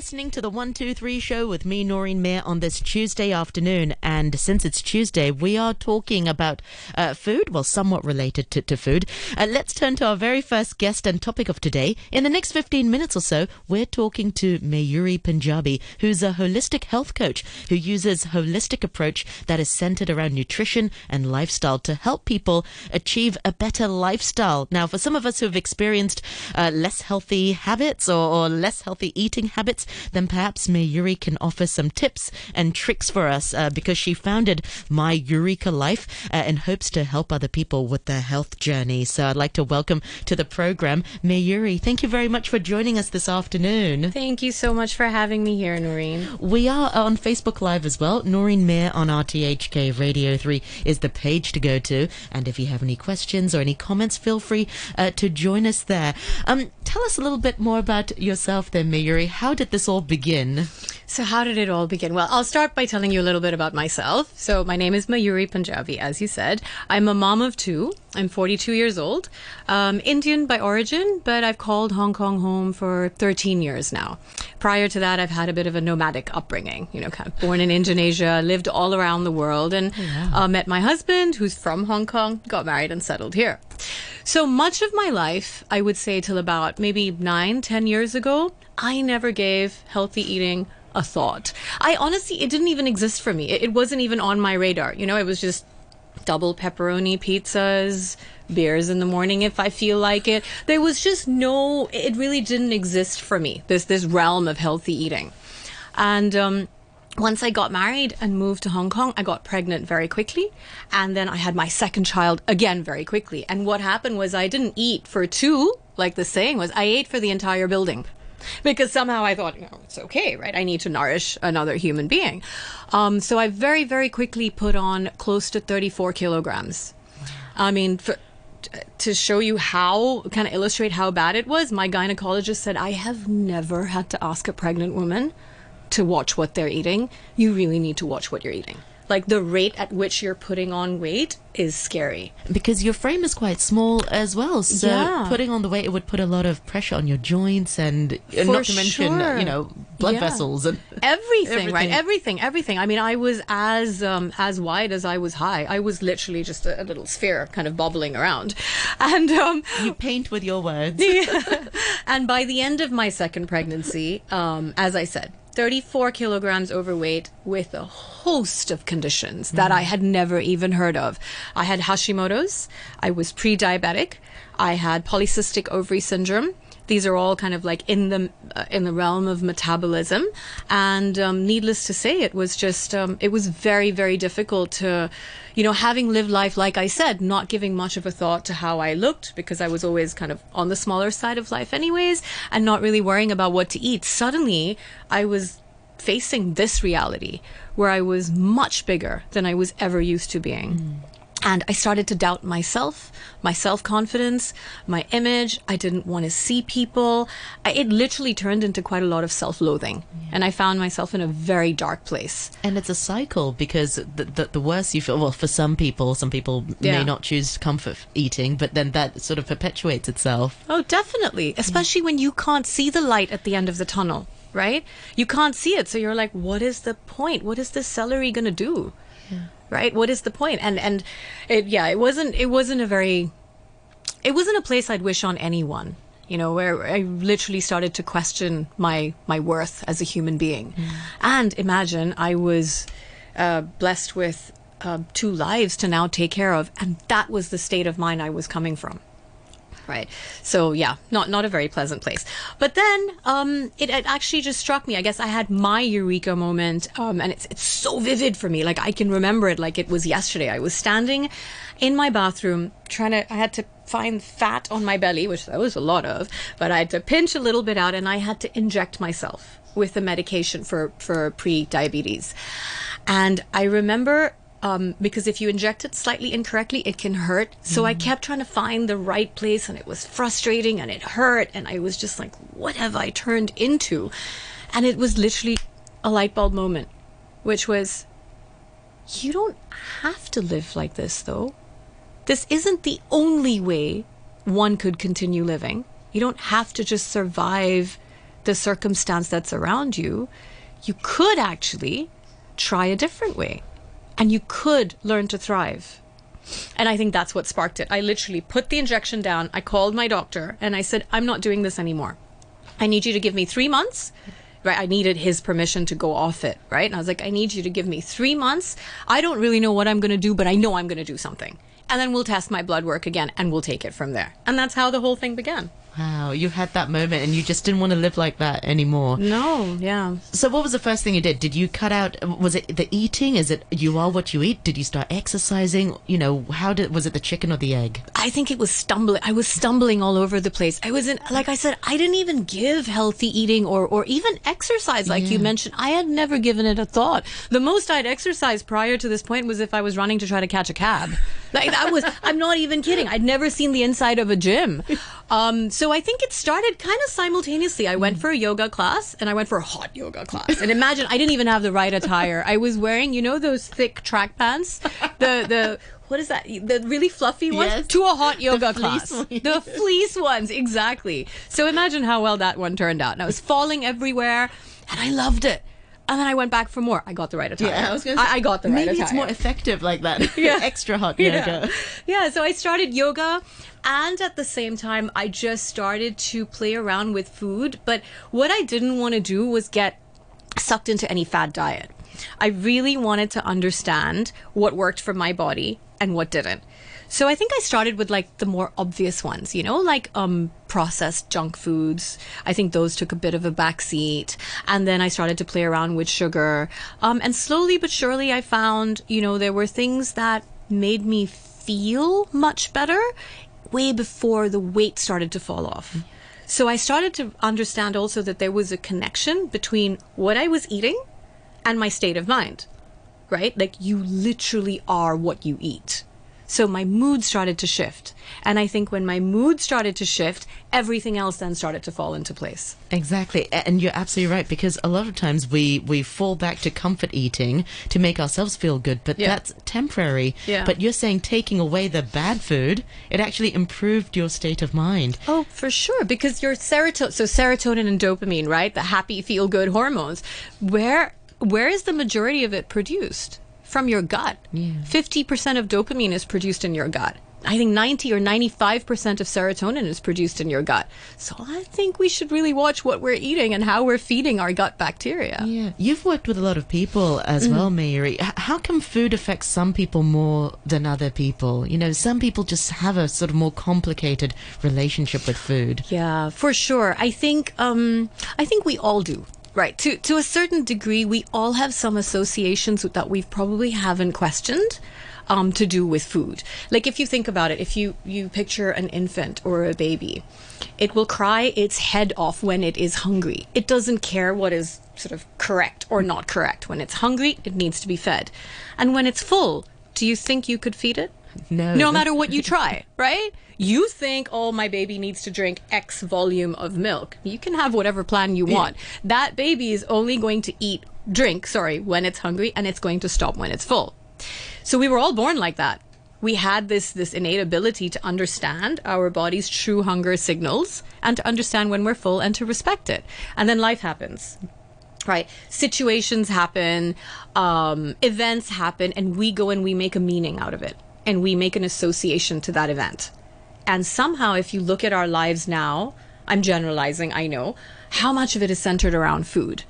listening to the 123 show with me, Noreen Mayer, on this Tuesday afternoon. And since it's Tuesday, we are talking about uh, food, well, somewhat related to, to food. Uh, let's turn to our very first guest and topic of today. In the next 15 minutes or so, we're talking to Mayuri Punjabi, who's a holistic health coach who uses holistic approach that is centered around nutrition and lifestyle to help people achieve a better lifestyle. Now, for some of us who have experienced uh, less healthy habits or, or less healthy eating habits, then perhaps Mayuri can offer some tips and tricks for us uh, because she founded My Eureka Life uh, in hopes to help other people with their health journey. So I'd like to welcome to the program Mayuri. Thank you very much for joining us this afternoon. Thank you so much for having me here, Noreen. We are on Facebook Live as well. Noreen Mayer on RTHK Radio 3 is the page to go to. And if you have any questions or any comments, feel free uh, to join us there. Um, tell us a little bit more about yourself then, Mayuri. How did this all begin? So, how did it all begin? Well, I'll start by telling you a little bit about myself. So, my name is Mayuri Punjabi, as you said. I'm a mom of two. I'm 42 years old, um, Indian by origin, but I've called Hong Kong home for 13 years now. Prior to that, I've had a bit of a nomadic upbringing. You know, kind of born in Indonesia, lived all around the world, and uh, met my husband, who's from Hong Kong, got married, and settled here. So much of my life, I would say till about maybe nine, ten years ago, I never gave healthy eating a thought. I honestly, it didn't even exist for me. It, it wasn't even on my radar. You know, it was just double pepperoni pizzas, beers in the morning if I feel like it. There was just no, it really didn't exist for me, this, this realm of healthy eating. And, um, once I got married and moved to Hong Kong, I got pregnant very quickly. And then I had my second child again very quickly. And what happened was I didn't eat for two, like the saying was, I ate for the entire building. Because somehow I thought, know, it's okay, right? I need to nourish another human being. Um, so I very, very quickly put on close to 34 kilograms. I mean, for, to show you how, kind of illustrate how bad it was, my gynecologist said, I have never had to ask a pregnant woman to watch what they're eating. You really need to watch what you're eating. Like the rate at which you're putting on weight is scary. Because your frame is quite small as well, so Yeah. putting on the weight it would put a lot of pressure on your joints and uh, not to mention sure. you know blood Yeah. vessels and Everything, right? Everything. Everything, everything. I mean, I was as um, as wide as I was high. I was literally just a, a little sphere, kind of bobbling around, and um, you paint with your words. and by the end of my second pregnancy, um, as I said, 34 kilograms overweight with a host of conditions that I had never even heard of. I had Hashimoto's, I was pre diabetic, I had polycystic ovary syndrome. These are all kind of like in the uh, in the realm of metabolism, and um, needless to say, it was just um, it was very very difficult to, you know, having lived life like I said, not giving much of a thought to how I looked because I was always kind of on the smaller side of life, anyways, and not really worrying about what to eat. Suddenly, I was facing this reality where I was much bigger than I was ever used to being. And I started to doubt myself, my self confidence, my image. I didn't want to see people. I, it literally turned into quite a lot of self loathing. And I found myself in a very dark place. And it's a cycle because the, the, the worse you feel, well, for some people, some people Yeah. may not choose comfort eating, but then that sort of perpetuates itself. Oh, definitely. Mm. Especially when you can't see the light at the end of the tunnel, right? You can't see it. So you're like, what is the point? What is this celery going to do? Right? What is the point? And, and it, yeah, it wasn't, it wasn't a very, it wasn't a place I'd wish on anyone. You know, where I literally started to question my my worth as a human being, and imagine I was uh, blessed with uh, two lives to now take care of, and that was the state of mind I was coming from right? So yeah not not a very pleasant place. But then um it, it actually just struck me. I guess i had my eureka moment um and it's it's so vivid for me. Like i can remember it like it was yesterday. I was standing in my bathroom trying to i had to find fat on my belly which there was a lot of but i had to pinch a little bit out and i had to inject myself with the medication for for pre-diabetes. And i remember um, because if you inject it slightly incorrectly, it can hurt. So I kept trying to find the right place, and it was frustrating, and it hurt, and I was just like, "What have I turned into?" And it was literally a light bulb moment, which was, "You don't have to live like this, though. This isn't the only way one could continue living. You don't have to just survive." the circumstance that's around you, you could actually try a different way and you could learn to thrive. And I think that's what sparked it. I literally put the injection down. I called my doctor and I said, I'm not doing this anymore. I need you to give me three months. Right. I needed his permission to go off it. Right. And I was like, I need you to give me three months. I don't really know what I'm going to do, but I know I'm going to do something. And then we'll test my blood work again and we'll take it from there. And that's how the whole thing began. Wow, you had that moment and you just didn't want to live like that anymore. No, yeah. So, what was the first thing you did? Did you cut out? Was it the eating? Is it you are what you eat? Did you start exercising? You know, how did was it the chicken or the egg? I think it was stumbling. I was stumbling all over the place. I was in, like I said, I didn't even give healthy eating or, or even exercise, like you mentioned. I had never given it a thought. The most I'd exercised prior to this point was if I was running to try to catch a cab. Like that was, I'm not even kidding. I'd never seen the inside of a gym. Um, so I think it started kind of simultaneously. I went for a yoga class and I went for a hot yoga class. And imagine I didn't even have the right attire. I was wearing, you know, those thick track pants, the the what is that? The really fluffy ones Yes. to a hot yoga fleece class. ones. The fleece ones, exactly. So imagine how well that one turned out. And I was falling everywhere, and I loved it. And then I went back for more. I got the right attire. Yeah, I was gonna I, I got the right Maybe attire. it's more effective like that. Yeah. Extra hot Yeah. yoga. Yeah, so I started yoga and at the same time I just started to play around with food, but what I didn't want to do was get sucked into any fad diet. I really wanted to understand what worked for my body and what didn't. So I think I started with like the more obvious ones, you know, like um processed junk foods. I think those took a bit of a backseat. And then I started to play around with sugar. Um and slowly but surely I found, you know, there were things that made me feel much better way before the weight started to fall off. So I started to understand also that there was a connection between what I was eating and my state of mind, right? Like you literally are what you eat. So my mood started to shift. And I think when my mood started to shift, everything else then started to fall into place. Exactly, and you're absolutely right because a lot of times we we fall back to comfort eating to make ourselves feel good, but Yeah. that's temporary. Yeah. But you're saying taking away the bad food, it actually improved your state of mind. Oh, for sure. Because your serotonin, so serotonin and dopamine, right? The happy, feel good hormones. Where, where is the majority of it produced? From your gut. Yeah. 50% of dopamine is produced in your gut. I think 90 or 95% of serotonin is produced in your gut. So I think we should really watch what we're eating and how we're feeding our gut bacteria. Yeah, you've worked with a lot of people as well, Mayuri. How come food affects some people more than other people? You know, some people just have a sort of more complicated relationship with food. Yeah, for sure. I think um I think we all do. Right. To to a certain degree we all have some associations that we probably haven't questioned um to do with food. Like if you think about it, if you you picture an infant or a baby, it will cry its head off when it is hungry. It doesn't care what is sort of correct or not correct. When it's hungry, it needs to be fed. And when it's full, do you think you could feed it? No. No matter what you try, right? You think, oh, my baby needs to drink X volume of milk. You can have whatever plan you want. That baby is only going to eat, drink, sorry, when it's hungry, and it's going to stop when it's full. So we were all born like that. We had this this innate ability to understand our body's true hunger signals and to understand when we're full and to respect it. And then life happens right situations happen um, events happen and we go and we make a meaning out of it and we make an association to that event and somehow if you look at our lives now i'm generalizing i know how much of it is centered around food?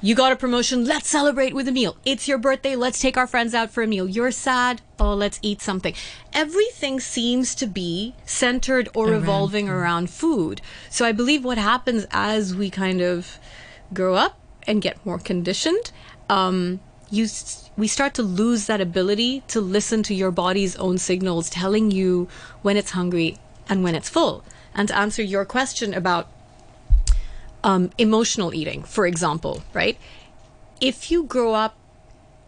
You got a promotion let's celebrate with a meal. It's your birthday let's take our friends out for a meal. You're sad oh let's eat something. Everything seems to be centered or revolving around food. So i believe what happens as we kind of grow up and get more conditioned, um, you we start to lose that ability to listen to your body's own signals telling you when it's hungry and when it's full. And to answer your question about um, emotional eating, for example, right? If you grow up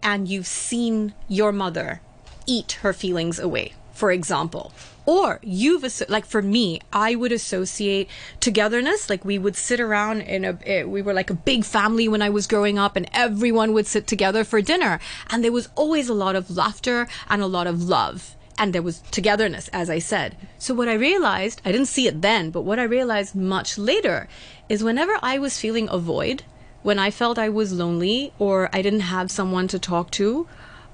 and you've seen your mother eat her feelings away, for example, or you've like for me, I would associate togetherness. Like we would sit around in a, eh, we were like a big family when I was growing up, and everyone would sit together for dinner, and there was always a lot of laughter and a lot of love. and there was togetherness, as I said. So what I realized, I didn't see it then, but what I realized much later is whenever I was feeling a void, when I felt I was lonely or I didn't have someone to talk to,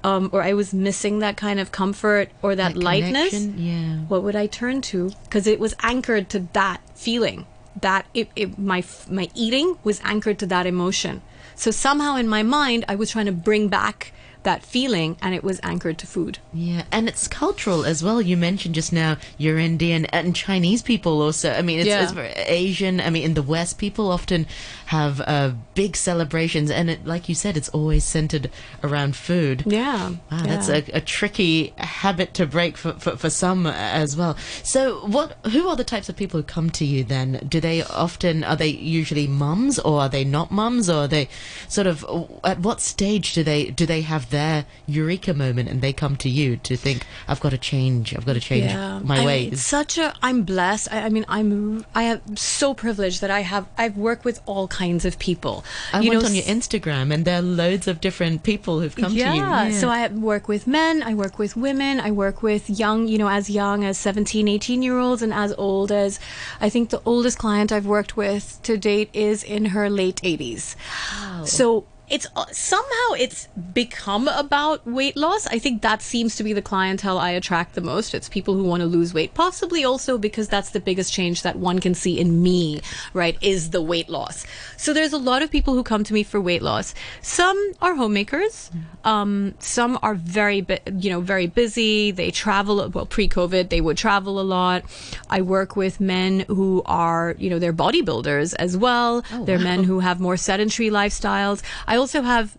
um, or I was missing that kind of comfort or that, That lightness, yeah. what would I turn to? Because it was anchored to that feeling. That it, it, my my eating was anchored to that emotion. So somehow in my mind, I was trying to bring back that feeling, and it was anchored to food. Yeah, and it's cultural as well. You mentioned just now you're Indian and Chinese people also. I mean, it's, Yeah. it's Asian. I mean, in the West, people often have uh, big celebrations, and it, like you said, it's always centered around food. Yeah, Wow, that's a, a tricky habit to break for, for, for some as well. So, what? Who are the types of people who come to you then? Do they often are they usually mums or are they not mums or are they sort of at what stage do they do they have their eureka moment and they come to you to think I've got to change, I've got to change my I mean, ways. it's such a. I'm blessed. I, I mean, I'm. I am so privileged that I have. I've worked with all kinds of people. I you went know, on your Instagram and there are loads of different people who've come yeah. to you. Yeah. So I work with men, I work with women, I work with young, you know, as young as 17, 18 year olds, and as old as I think the oldest client I've worked with to date is in her late 80s. Wow. So it's uh, somehow it's become about weight loss. I think that seems to be the clientele I attract the most. It's people who want to lose weight, possibly also because that's the biggest change that one can see in me, right? Is the weight loss. So there's a lot of people who come to me for weight loss. Some are homemakers. Um, some are very, bu- you know, very busy. They travel. Well, pre-COVID, they would travel a lot. I work with men who are, you know, they're bodybuilders as well. they're men who have more sedentary lifestyles. I also have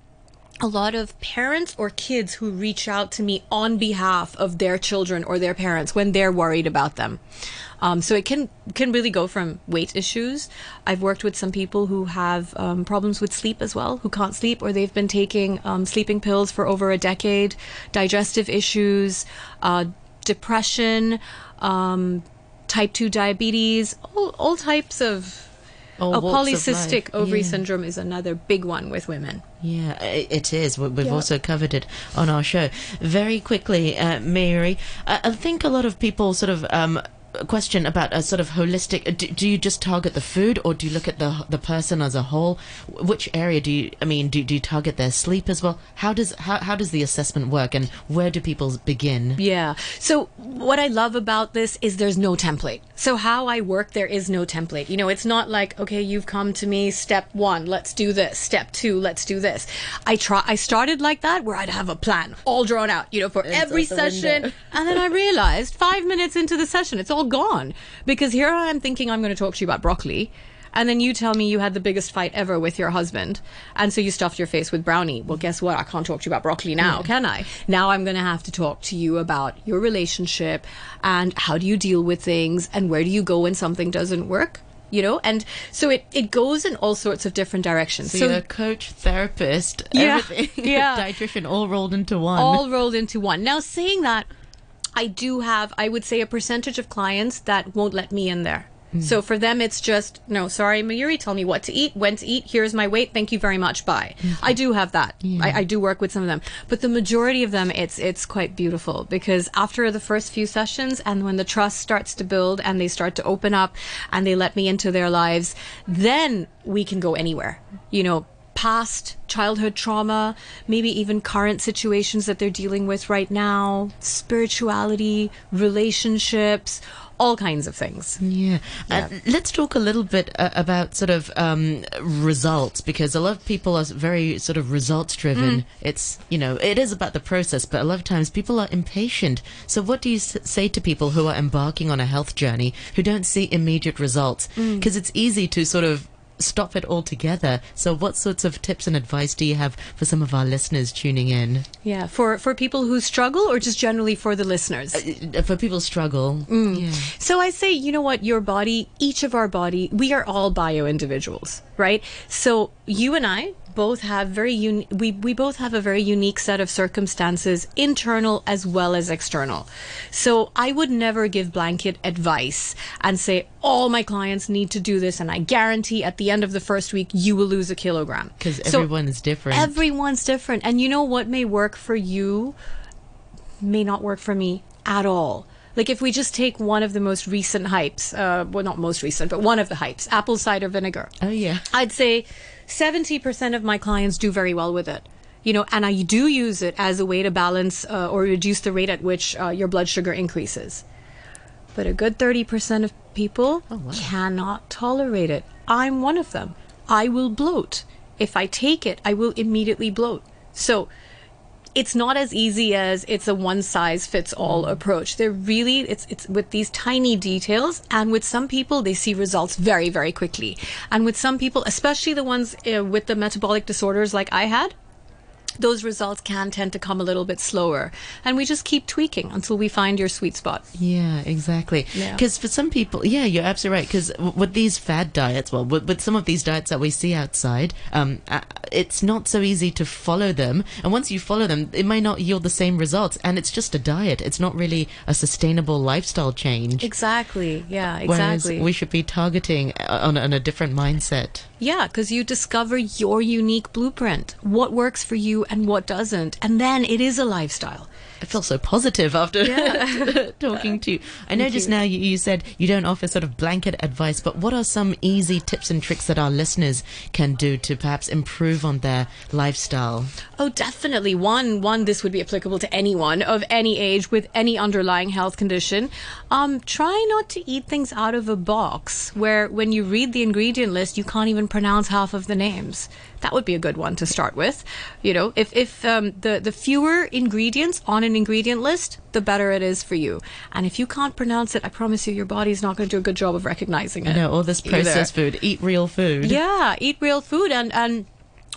a lot of parents or kids who reach out to me on behalf of their children or their parents when they're worried about them. Um, so it can can really go from weight issues. I've worked with some people who have um, problems with sleep as well, who can't sleep, or they've been taking um, sleeping pills for over a decade, digestive issues, uh, depression, um, type two diabetes, all, all types of. Oh, polycystic ovary Yeah. syndrome is another big one with women. Yeah, it is. We- We've Yeah. also covered it on our show. Very quickly, uh, Mayuri, I, I think a lot of people sort of um, question about a sort of holistic. Uh, do, do you just target the food, or do you look at the the person as a whole? Which area do you? I mean, do, do you target their sleep as well? How does how, how does the assessment work, and where do people begin? Yeah. So what I love about this is there's no template. So how I work, there is no template. You know, it's not like, okay, you've come to me, step one, let's do this. Step two, let's do this. I try, I started like that where I'd have a plan all drawn out, you know, for every out the window. session. And then I realized five minutes into the session, it's all gone because here I am thinking I'm going to talk to you about broccoli. And then you tell me you had the biggest fight ever with your husband. And so you stuffed your face with brownie. Well, guess what? I can't talk to you about broccoli now, can I? Now I'm going to have to talk to you about your relationship and how do you deal with things and where do you go when something doesn't work? You know, and so it, it goes in all sorts of different directions. So, you're a coach, therapist, Yeah, everything, yeah. dietitian, all rolled into one. all rolled into one. Now, saying that, I do have, I would say, a percentage of clients that won't let me in there. Hmm. So for them, it's just, no, sorry, Mayuri, tell me what to eat, when to eat, here's my weight, thank you very much, bye. Hmm. I do have that. I, I do work with some of them. But the majority of them, it's it's quite beautiful because after the first few sessions and when the trust starts to build and they start to open up and they let me into their lives, then we can go anywhere. You know, past childhood trauma, maybe even current situations that they're dealing with right now, spirituality, relationships, all kinds of things. Yeah. Uh, let's talk a little bit uh, about sort of um, results because a lot of people are very sort of results driven. Mm. It's, you know, it is about the process, but a lot of times people are impatient. So, what do you s- say to people who are embarking on a health journey who don't see immediate results? Mm. Because it's easy to sort of stop it altogether. So, what sorts of tips and advice do you have for some of our listeners tuning in? Yeah, for for people who struggle or just generally for the listeners. Uh, For people struggle. Mm. Yeah. So I say, you know what, your body, each of our body, we are all bio individuals, right? So you and I both have very un- we we both have a very unique set of circumstances, internal as well as external. So I would never give blanket advice and say all my clients need to do this and I guarantee at the end of the first week you will lose a kilogram. Because So everyone is different. Everyone's different. And you know what may work for you may not work for me at all. Like if we just take one of the most recent hypes, uh, well, not most recent, but one of the hypes, apple cider vinegar. Oh yeah. I'd say 70% of my clients do very well with it. You know, and I do use it as a way to balance uh, or reduce the rate at which uh, your blood sugar increases. But a good 30% of people cannot tolerate it. I'm one of them. I will bloat. If I take it, I will immediately bloat. So it's not as easy as it's a one size fits all approach. They're really it's it's with these tiny details, and with some people they see results very very quickly, and with some people, especially the ones uh, with the metabolic disorders like I had. Those results can tend to come a little bit slower, and we just keep tweaking until we find your sweet spot. Yeah, exactly. Yeah. Because for some people, yeah, you're absolutely right. Because with these fad diets, well, with, with some of these diets that we see outside, um, it's not so easy to follow them. And once you follow them, it may not yield the same results. And it's just a diet. It's not really a sustainable lifestyle change. Exactly. Yeah. Exactly. Whereas we should be targeting uh, on, on a different mindset. Yeah, because you discover your unique blueprint, what works for you and what doesn't. And then it is a lifestyle. I feel so positive after Yeah. talking to you. I know just you. now you, you said you don't offer sort of blanket advice, but what are some easy tips and tricks that our listeners can do to perhaps improve on their lifestyle? Oh, definitely. One, one, this would be applicable to anyone of any age with any underlying health condition. Um, try not to eat things out of a box where when you read the ingredient list, you can't even pronounce half of the names. That would be a good one to start with. You know, if, if um, the, the fewer ingredients on an ingredient list, the better it is for you. And if you can't pronounce it, I promise you, your body's not going to do a good job of recognizing it. Know all this either. processed food. Eat real food. Yeah, eat real food, and and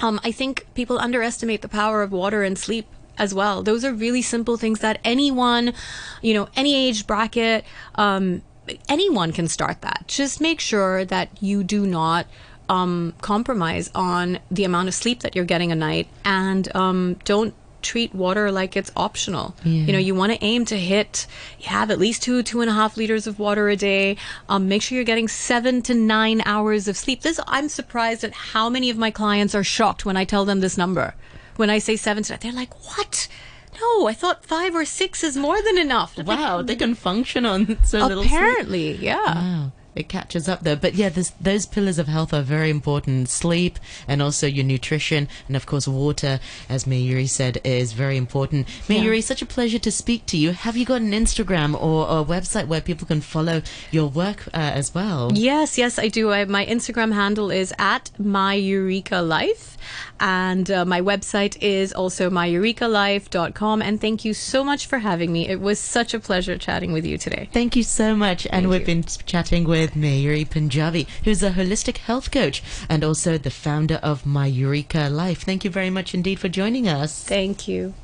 um, I think people underestimate the power of water and sleep as well. Those are really simple things that anyone, you know, any age bracket, um, anyone can start that. Just make sure that you do not. Um, compromise on the amount of sleep that you're getting a night and um, don't treat water like it's optional. You know, you want to aim to hit, you have at least two, two and a half liters of water a day. Um, make sure you're getting seven to nine hours of sleep. This, I'm surprised at how many of my clients are shocked when I tell them this number. When I say seven to, they're like, what? No, I thought five or six is more than enough. Wow, they can function on so little. Apparently, yeah. Wow. It catches up though. But yeah, this, those pillars of health are very important. Sleep and also your nutrition. And of course, water, as Mayuri said, is very important. Mayuri, such a pleasure to speak to you. Have you got an Instagram or a website where people can follow your work uh, as well? Yes, yes, I do. I, my Instagram handle is at my Eureka Life, and uh, my website is also myeureka.life.com. And thank you so much for having me. It was such a pleasure chatting with you today. Thank you so much. And Thank we've you. been chatting with Mayuri Punjabi, who's a holistic health coach and also the founder of My Eureka Life. Thank you very much indeed for joining us. Thank you.